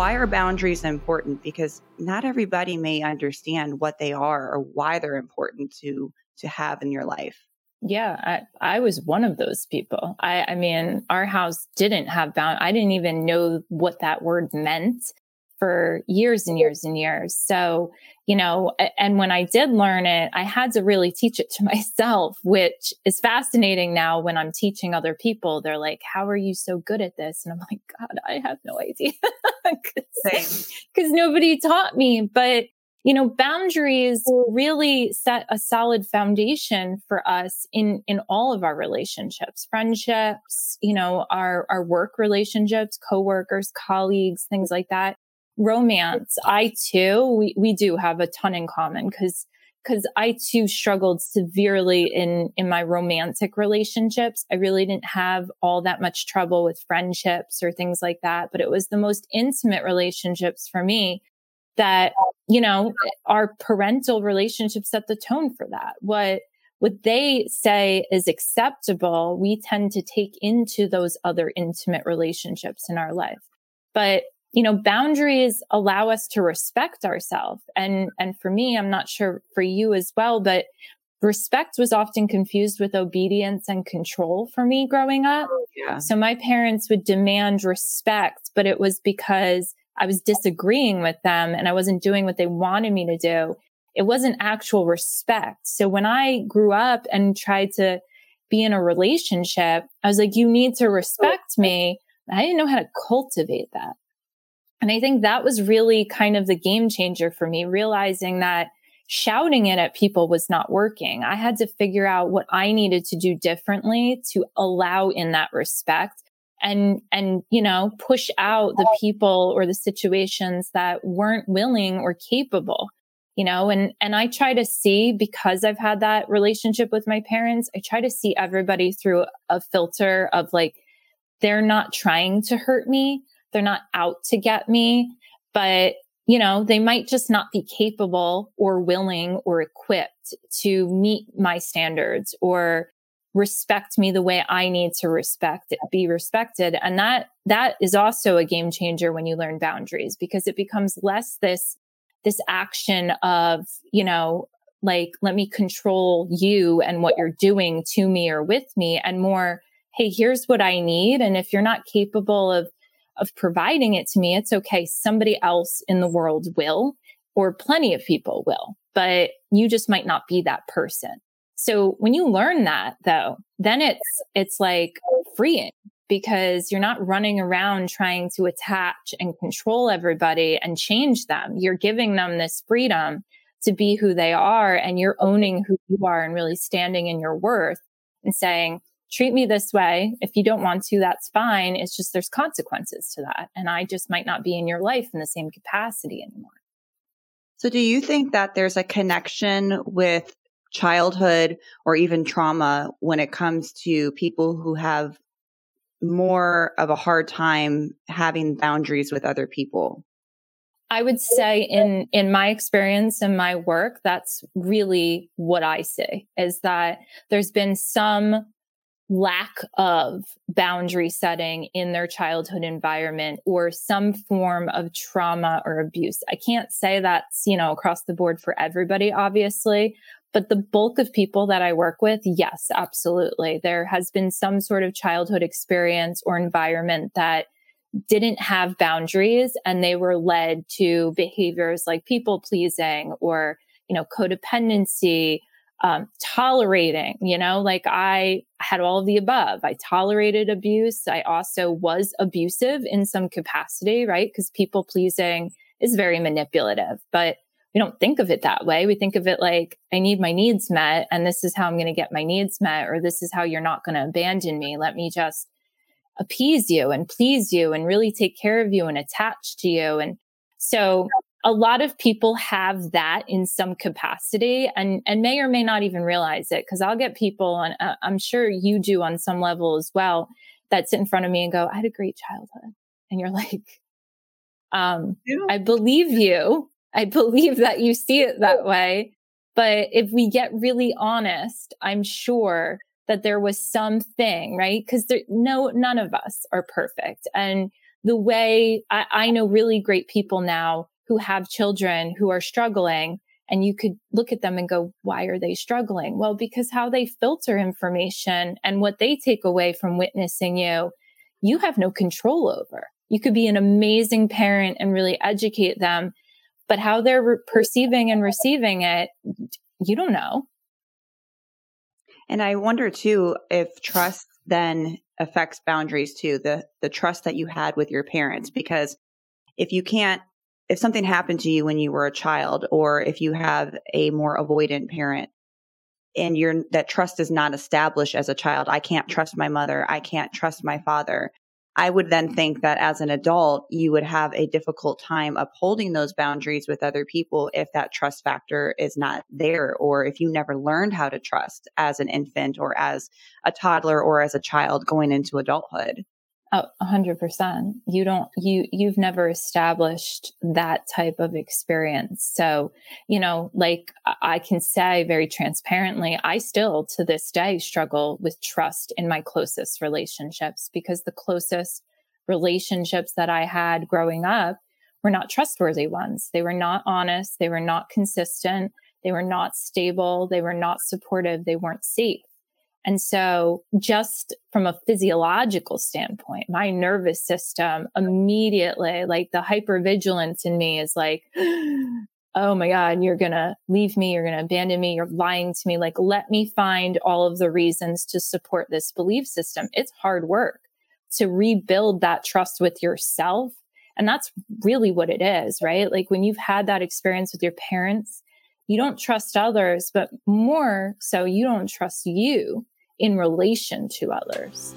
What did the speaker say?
why are boundaries important? Because not everybody may understand what they are or why they're important to to have in your life. Yeah, I, I was one of those people. I, I mean, our house didn't have bound. I didn't even know what that word meant for years and years and years. So, you know, and when I did learn it, I had to really teach it to myself, which is fascinating now when I'm teaching other people. They're like, How are you so good at this? And I'm like, God, I have no idea. Because nobody taught me. But, you know, boundaries mm. really set a solid foundation for us in, in all of our relationships, friendships, you know, our, our work relationships, coworkers, colleagues, things like that romance, I too, we, we do have a ton in common because because I too struggled severely in in my romantic relationships. I really didn't have all that much trouble with friendships or things like that, but it was the most intimate relationships for me that, you know, our parental relationships set the tone for that. What what they say is acceptable, we tend to take into those other intimate relationships in our life. But you know, boundaries allow us to respect ourselves. And, and for me, I'm not sure for you as well, but respect was often confused with obedience and control for me growing up. Oh, yeah. So my parents would demand respect, but it was because I was disagreeing with them and I wasn't doing what they wanted me to do. It wasn't actual respect. So when I grew up and tried to be in a relationship, I was like, you need to oh, respect me. I didn't know how to cultivate that. And I think that was really kind of the game changer for me, realizing that shouting it at people was not working. I had to figure out what I needed to do differently to allow in that respect and, and, you know, push out the people or the situations that weren't willing or capable, you know, and, and I try to see because I've had that relationship with my parents, I try to see everybody through a filter of like, they're not trying to hurt me they're not out to get me, but you know, they might just not be capable or willing or equipped to meet my standards or respect me the way I need to respect it, be respected. And that, that is also a game changer when you learn boundaries because it becomes less this, this action of, you know, like, let me control you and what you're doing to me or with me and more, Hey, here's what I need. And if you're not capable of of providing it to me, it's okay. Somebody else in the world will, or plenty of people will, but you just might not be that person. So when you learn that though, then it's, it's like freeing because you're not running around trying to attach and control everybody and change them. You're giving them this freedom to be who they are and you're owning who you are and really standing in your worth and saying, treat me this way. If you don't want to, that's fine. It's just there's consequences to that. And I just might not be in your life in the same capacity anymore. So, do you think that there's a connection with childhood or even trauma when it comes to people who have more of a hard time having boundaries with other people? I would say in in my experience and my work that's really what I see is that there's been some lack of boundary setting in their childhood environment or some form of trauma or abuse. I can't say that's, you know, across the board for everybody, obviously, but the bulk of people that I work with, yes, absolutely. There has been some sort of childhood experience or environment that didn't have boundaries and they were led to behaviors like people pleasing or, you know, codependency um, tolerating, you know, like I had all of the above. I tolerated abuse. I also was abusive in some capacity, right? Because people pleasing is very manipulative, but we don't think of it that way. We think of it like, I need my needs met, and this is how I'm going to get my needs met, or this is how you're not going to abandon me. Let me just appease you and please you and really take care of you and attach to you. And so a lot of people have that in some capacity and, and may or may not even realize it. Cause I'll get people and uh, I'm sure you do on some level as well that sit in front of me and go, I had a great childhood. And you're like, um, yeah. I believe you. I believe that you see it that way. But if we get really honest, I'm sure that there was something, right? Cause there, no, none of us are perfect. And the way I, I know really great people now who have children who are struggling and you could look at them and go, why are they struggling? Well, because how they filter information and what they take away from witnessing you, you have no control over. You could be an amazing parent and really educate them, but how they're re- perceiving and receiving it, you don't know. And I wonder too if trust then affects boundaries too, the the trust that you had with your parents because if you can't if something happened to you when you were a child or if you have a more avoidant parent and you're that trust is not established as a child i can't trust my mother i can't trust my father i would then think that as an adult you would have a difficult time upholding those boundaries with other people if that trust factor is not there or if you never learned how to trust as an infant or as a toddler or as a child going into adulthood Oh, a hundred percent. You don't, you, you've never established that type of experience. So, you know, like I can say very transparently, I still to this day struggle with trust in my closest relationships because the closest relationships that I had growing up were not trustworthy ones. They were not honest. They were not consistent. They were not stable. They were not supportive. They weren't safe. And so just from a physiological standpoint, my nervous system immediately, like the hypervigilance in me is like, oh my God, you're going to leave me. You're going to abandon me. You're lying to me. Like, let me find all of the reasons to support this belief system. It's hard work to rebuild that trust with yourself. And that's really what it is, right? Like when you've had that experience with your parents, you don't trust others, but more so, you don't trust you in relation to others.